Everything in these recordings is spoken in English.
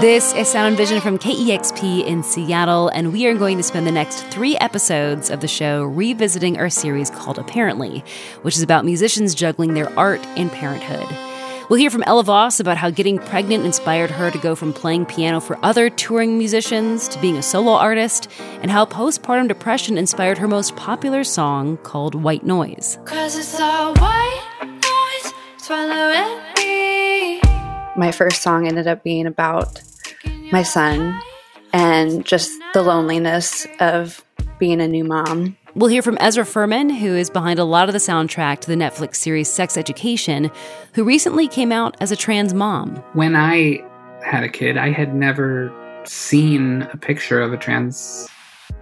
This is Sound Vision from KEXP in Seattle, and we are going to spend the next three episodes of the show revisiting our series called Apparently, which is about musicians juggling their art and parenthood. We'll hear from Ella Vos about how getting pregnant inspired her to go from playing piano for other touring musicians to being a solo artist, and how postpartum depression inspired her most popular song called White Noise. My first song ended up being about my son and just the loneliness of being a new mom. We'll hear from Ezra Furman, who is behind a lot of the soundtrack to the Netflix series Sex Education, who recently came out as a trans mom. When I had a kid, I had never seen a picture of a trans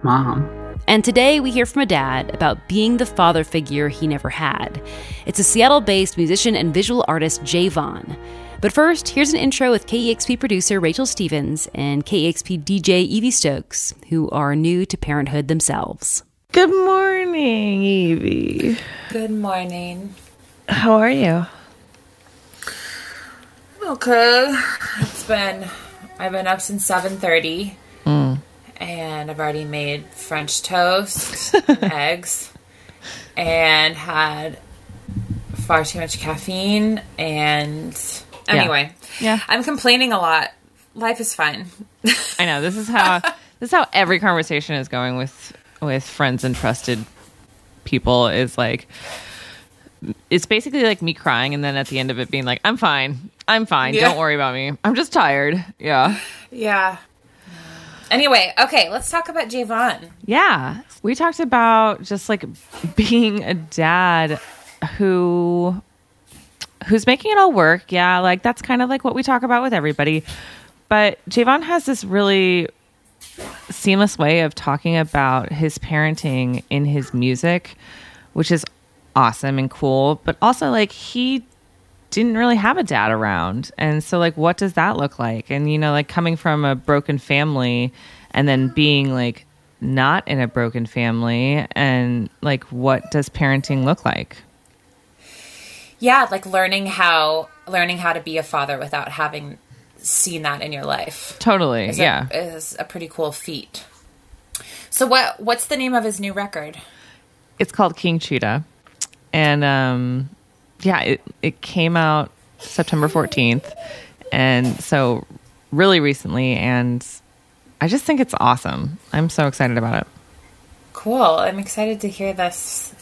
mom. And today we hear from a dad about being the father figure he never had. It's a Seattle based musician and visual artist, Javon. But first, here's an intro with KEXP producer Rachel Stevens and KEXP DJ Evie Stokes, who are new to parenthood themselves. Good morning, Evie. Good morning. How are you? Okay. It's been I've been up since 7:30 mm. and I've already made french toast, eggs and had far too much caffeine and anyway. Yeah. I'm complaining a lot. Life is fine. I know this is how this is how every conversation is going with with friends and trusted people is like it's basically like me crying and then at the end of it being like I'm fine. I'm fine. Yeah. Don't worry about me. I'm just tired. Yeah. yeah. Anyway, okay, let's talk about Javon. Yeah. We talked about just like being a dad who who's making it all work. Yeah, like that's kind of like what we talk about with everybody. But Javon has this really seamless way of talking about his parenting in his music, which is awesome and cool, but also like he didn't really have a dad around. And so like what does that look like? And you know, like coming from a broken family and then being like not in a broken family and like what does parenting look like? Yeah, like learning how learning how to be a father without having seen that in your life. Totally. is yeah. a, is a pretty cool feat. So what what's the name of his new record? it's called King Cheetah. And um yeah, it it came out September 14th. And so really recently and I just think it's awesome. I'm so excited about it. Cool. I'm excited to hear this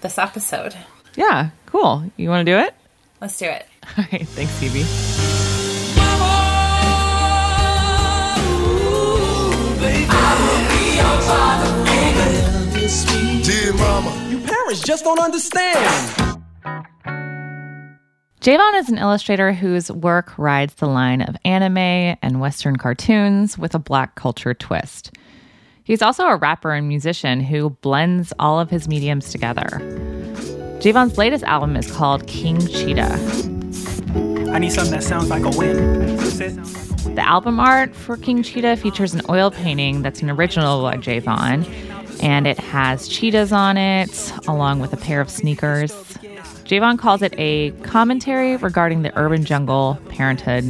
this episode. Yeah, cool. You want to do it? Let's do it. All right, thanks, Phoebe. Dear mama. You parents just don't understand. Javon is an illustrator whose work rides the line of anime and Western cartoons with a black culture twist. He's also a rapper and musician who blends all of his mediums together. Javon's latest album is called King Cheetah. I need something that sounds like a win. The album art for King Cheetah features an oil painting that's an original by Javon, and it has cheetahs on it, along with a pair of sneakers. Javon calls it a commentary regarding the urban jungle, parenthood,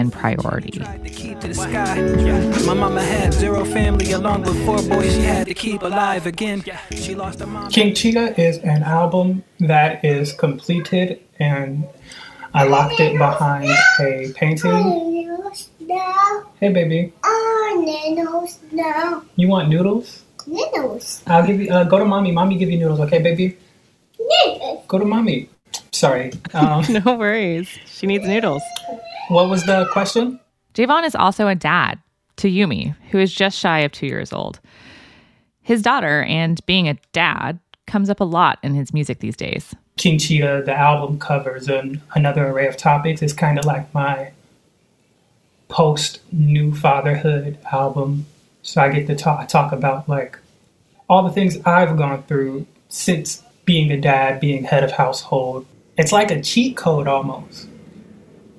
and priority. To keep to the sky. My mama had zero family along with four boys she had to keep alive again. She lost her mom. King Cheetah is an album that is completed and I locked it behind a painting. Hey baby, now. you want noodles? Noodles. I'll give you, uh, go to mommy. Mommy give you noodles, okay baby? Noodles. Go to mommy. Sorry. Um, No worries. She needs noodles. What was the question? Javon is also a dad to Yumi, who is just shy of two years old. His daughter and being a dad comes up a lot in his music these days. King Cheetah, the album covers an, another array of topics. It's kind of like my post new fatherhood album. So I get to talk, talk about like all the things I've gone through since being a dad, being head of household. It's like a cheat code almost.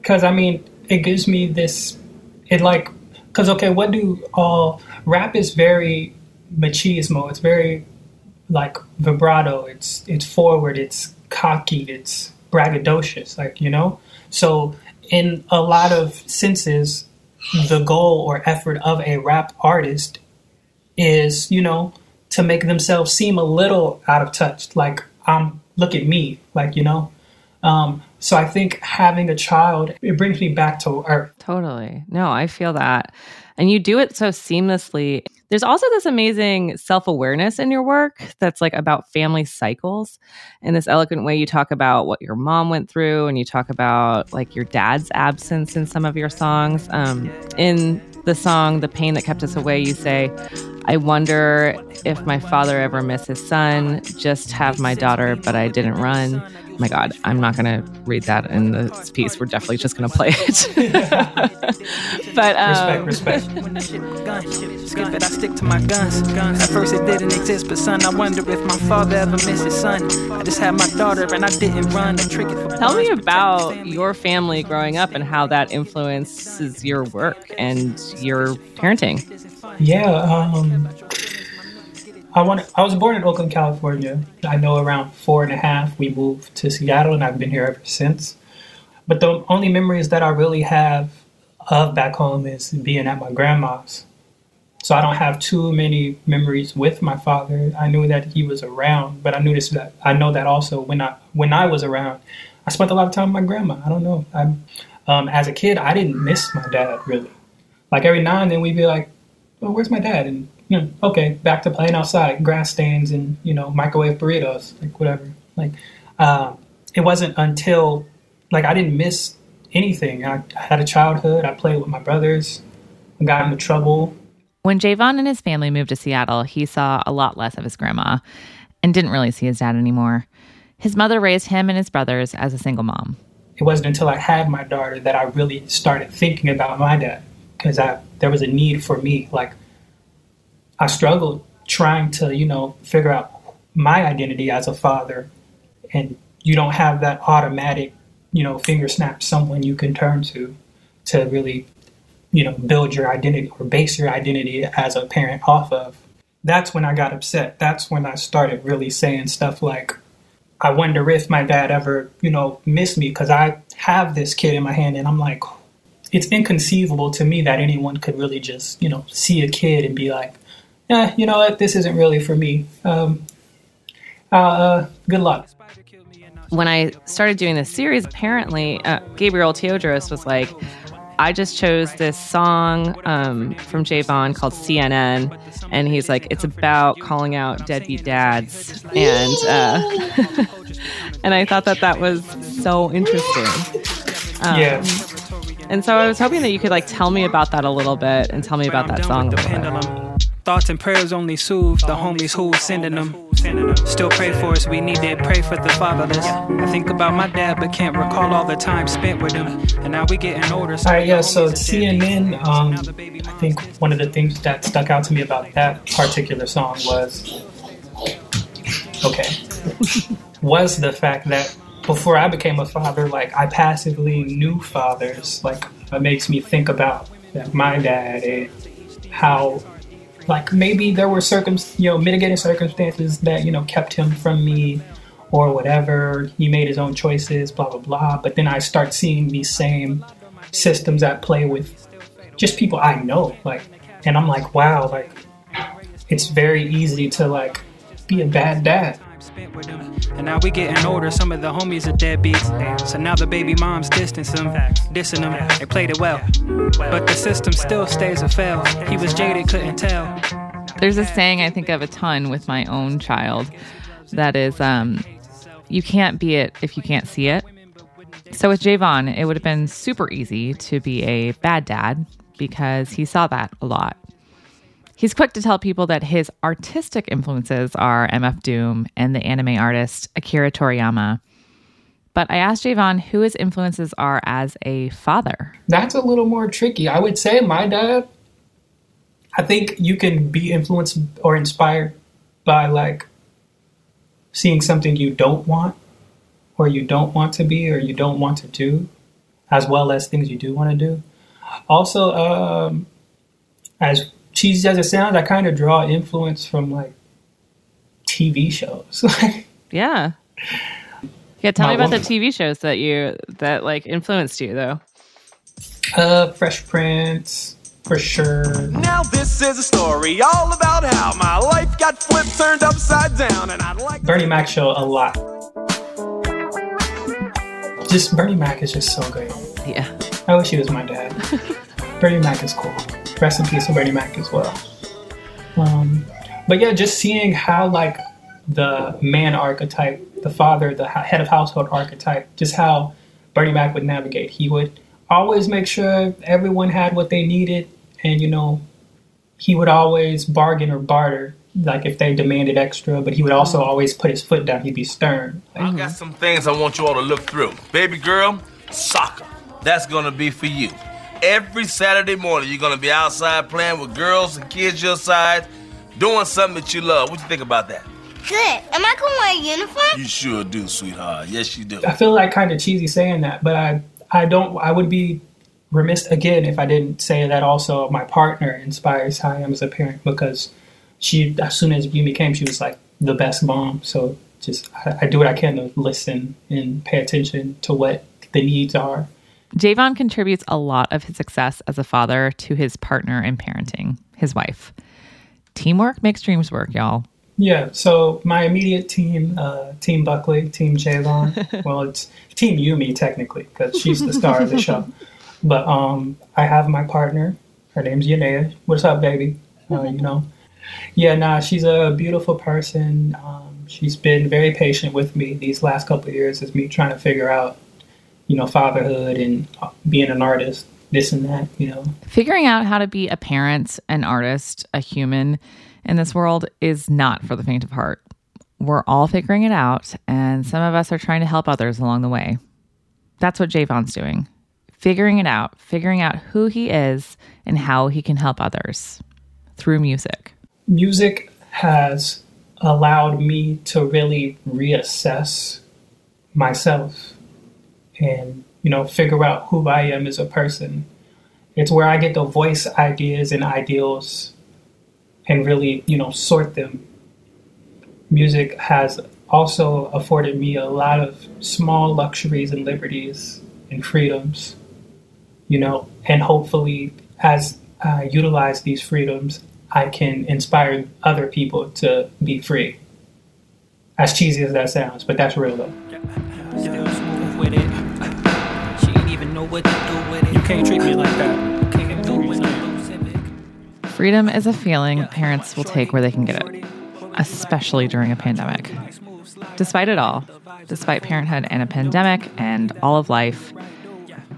Because I mean, it gives me this, it like, because okay, what do all, rap is very machismo. It's very like vibrato. It's it's forward. It's cocky. It's braggadocious. Like you know. So in a lot of senses, the goal or effort of a rap artist is, you know, to make themselves seem a little out of touch. Like, um, look at me, like, you know. Um, so I think having a child, it brings me back to earth. Totally. No, I feel that. And you do it so seamlessly. There's also this amazing self awareness in your work that's like about family cycles. In this eloquent way, you talk about what your mom went through and you talk about like your dad's absence in some of your songs. Um, in the song, The Pain That Kept Us Away, you say, I wonder if my father ever missed his son, just have my daughter, but I didn't run. My God, I'm not going to read that in this piece. We're definitely just going to play it. but um, Respect, respect. When the shit was gun, it's good that I stick to my guns. At first it didn't exist, but son, I wonder if my father ever missed his son. I just had my daughter and I didn't run. I trick it for Tell me blunts, protect the about your family growing up and how that influences your work and your parenting. Yeah, um, I want. I was born in Oakland, California. I know around four and a half we moved to Seattle, and I've been here ever since. But the only memories that I really have of back home is being at my grandma's. So I don't have too many memories with my father. I knew that he was around, but I knew that I know that also when I when I was around, I spent a lot of time with my grandma. I don't know. I, um, as a kid, I didn't miss my dad really. Like every now and then we'd be like, well, where's my dad? And you know, okay, back to playing outside, grass stains and you know, microwave burritos, like whatever. Like, um, it wasn't until like I didn't miss anything. I, I had a childhood. I played with my brothers. I got into trouble. When Javon and his family moved to Seattle, he saw a lot less of his grandma and didn't really see his dad anymore. His mother raised him and his brothers as a single mom. It wasn't until I had my daughter that I really started thinking about my dad because I there was a need for me. Like I struggled trying to you know figure out my identity as a father, and you don't have that automatic you know finger snap someone you can turn to to really you know build your identity or base your identity as a parent off of. That's when I got upset. That's when I started really saying stuff like, I wonder if my dad ever, you know, missed me because I have this kid in my hand and I'm like, it's inconceivable to me that anyone could really just, you know, see a kid and be like, yeah, you know what, this isn't really for me. Um, uh, uh, good luck. When I started doing this series, apparently uh, Gabriel Teodros was like, I just chose this song um, from Javon called CNN, and he's like, it's about calling out deadbeat dads, and uh, and I thought that that was so interesting. Um, Yeah. And so I was hoping that you could like tell me about that a little bit and tell me about that song a little bit. Thoughts and prayers only soothe the homies who sending them. Still pray for us, we need to pray for the fatherless. I think about my dad, but can't recall all the time spent with him. And now we getting older. All right, yeah. So CNN, um, I think one of the things that stuck out to me about that particular song was, okay, was the fact that before I became a father, like I passively knew fathers. Like it makes me think about my dad and how, like maybe there were circum, you know, mitigating circumstances that you know kept him from me or whatever. He made his own choices, blah blah blah. But then I start seeing these same systems at play with just people I know, like, and I'm like, wow, like, it's very easy to like be a bad dad. Spent with them. And now we getting older, some of the homies are deadbeats. So now the baby moms distance them, dissing them. They played it well. But the system still stays a fail. He was jaded, couldn't tell. There's a saying I think of a ton with my own child that is, um, you can't be it if you can't see it. So with Javon, it would have been super easy to be a bad dad because he saw that a lot. He's quick to tell people that his artistic influences are MF Doom and the anime artist Akira Toriyama. But I asked Javon who his influences are as a father. That's a little more tricky. I would say my dad. I think you can be influenced or inspired by like seeing something you don't want, or you don't want to be, or you don't want to do, as well as things you do want to do. Also, um, as cheesy as it sounds, I kind of draw influence from like TV shows. Yeah. Yeah, tell My me about the. TV shows that you that like influenced you though. Uh, Fresh Prince, for sure. Now this is a story all about how my life got flipped, turned upside down, and I'd like Bernie Mac show a lot. Just Bernie Mac is just so great. Yeah. I wish he was my dad. Bernie Mac is cool. Rest in peace to Bernie Mac as well. Um, but yeah, just seeing how like the man archetype, the father, the head of household archetype, just how Bernie Mac would navigate. He would always make sure everyone had what they needed, and you know, he would always bargain or barter, like if they demanded extra. But he would also always put his foot down. He'd be stern. I got some things I want you all to look through. Baby girl, soccer. That's gonna be for you. Every Saturday morning, you're gonna be outside playing with girls and kids your size, doing something that you love. What do you think about that? Good. Am I gonna wear a uniform? You sure do, sweetheart. Yes, you do. I feel like kind of cheesy saying that, but I I don't I would be remiss again if I didn't say that also my partner inspires how I am as a parent because she as soon as Yumi came she was like the best mom. So just I, I do what I can to listen and pay attention to what the needs are. Javon contributes a lot of his success as a father to his partner in parenting, his wife. Teamwork makes dreams work, y'all. Yeah, so my immediate team, uh, Team Buckley, Team Javon. well, it's Team Yumi technically because she's the star of the show. But um, I have my partner. Her name's Yanea. What's up, baby? Uh, you know, yeah, nah, she's a beautiful person. Um, she's been very patient with me these last couple of years as me trying to figure out, you know, fatherhood and being an artist, this and that. You know, Figuring out how to be a parent, an artist, a human in this world is not for the faint of heart. We're all figuring it out, and some of us are trying to help others along the way. That's what Javon's doing figuring it out, figuring out who he is and how he can help others through music. music has allowed me to really reassess myself and you know figure out who I am as a person. It's where I get to voice ideas and ideals and really, you know, sort them. Music has also afforded me a lot of small luxuries and liberties and freedoms, you know, and hopefully as I utilize these freedoms, I can inspire other people to be free. As cheesy as that sounds, but that's real though. Still what to do with it. You can't treat me like that. Can't do it. Freedom is a feeling parents will take where they can get it, especially during a pandemic. Despite it all, despite parenthood and a pandemic and all of life,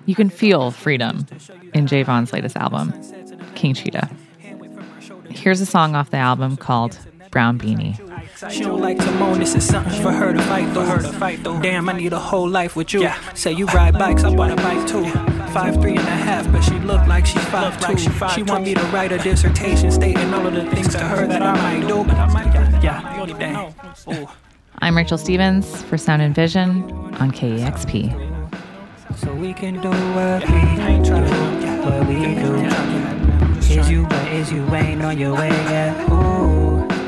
you can feel freedom in Javon's latest album, King Cheetah. Here's a song off the album called Brown Beanie. She don't like to moan, this is something for her to fight for her to fight though. Damn, I need a whole life with you. Yeah. Say you ride bikes, I bought a bike too. Five three and a half, but she look like she's five two. She want me to write a dissertation stating all of the things to her that I might do. Yeah, you damn. Ooh. I'm Rachel Stevens for Sound and Vision on E KEXP. So we can do what we ain't trying to what we do. Is you, but is you ain't on your way yet. Ooh.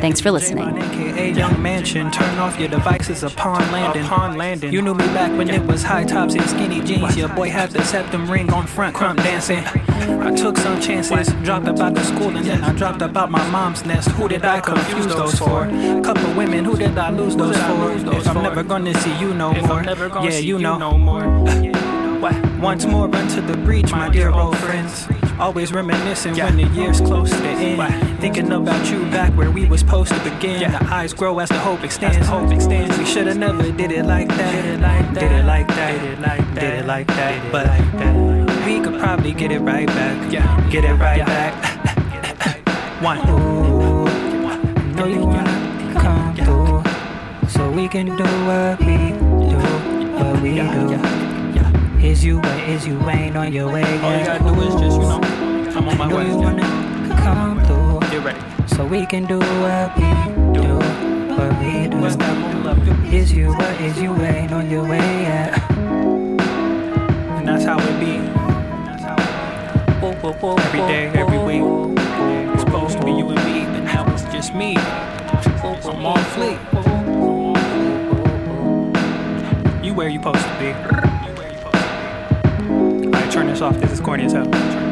Thanks for listening. AKA Young Mansion, turn off your devices upon landing. Upon landing. You knew me back when it was high tops and skinny jeans. Your boy had the septum ring on front, crump dancing. I took some chances, dropped about the school, and then I dropped about my mom's nest. Who did I confuse those for? Couple women, who did I lose those for? If I'm never gonna see you no more, yeah, you know. Once more, run to the breach, my dear old friends. Always reminiscing when the year's close to the end. Thinking about you back where we was supposed to begin. The eyes grow as the hope extends. Hope extends. We should have never did it like that. Did it like that. Did it like that. Did it like that. Did it like that. But we could probably get it right back. Yeah. Get it right back. One. Ooh, know you wanna come through, so we can do what we do, what we do. Is you or is you ain't on your way yet? All you gotta do is just, you know, I'm on my way. You wanna come through. Get ready. So we can do what we do, what we do. What's that? Is you or is you ain't on your way yet? And that's how it be. Every day, every week. Exposed That's me. But now it's just me. So I'm on fleek. You where you supposed to be. Off. This is corny as hell.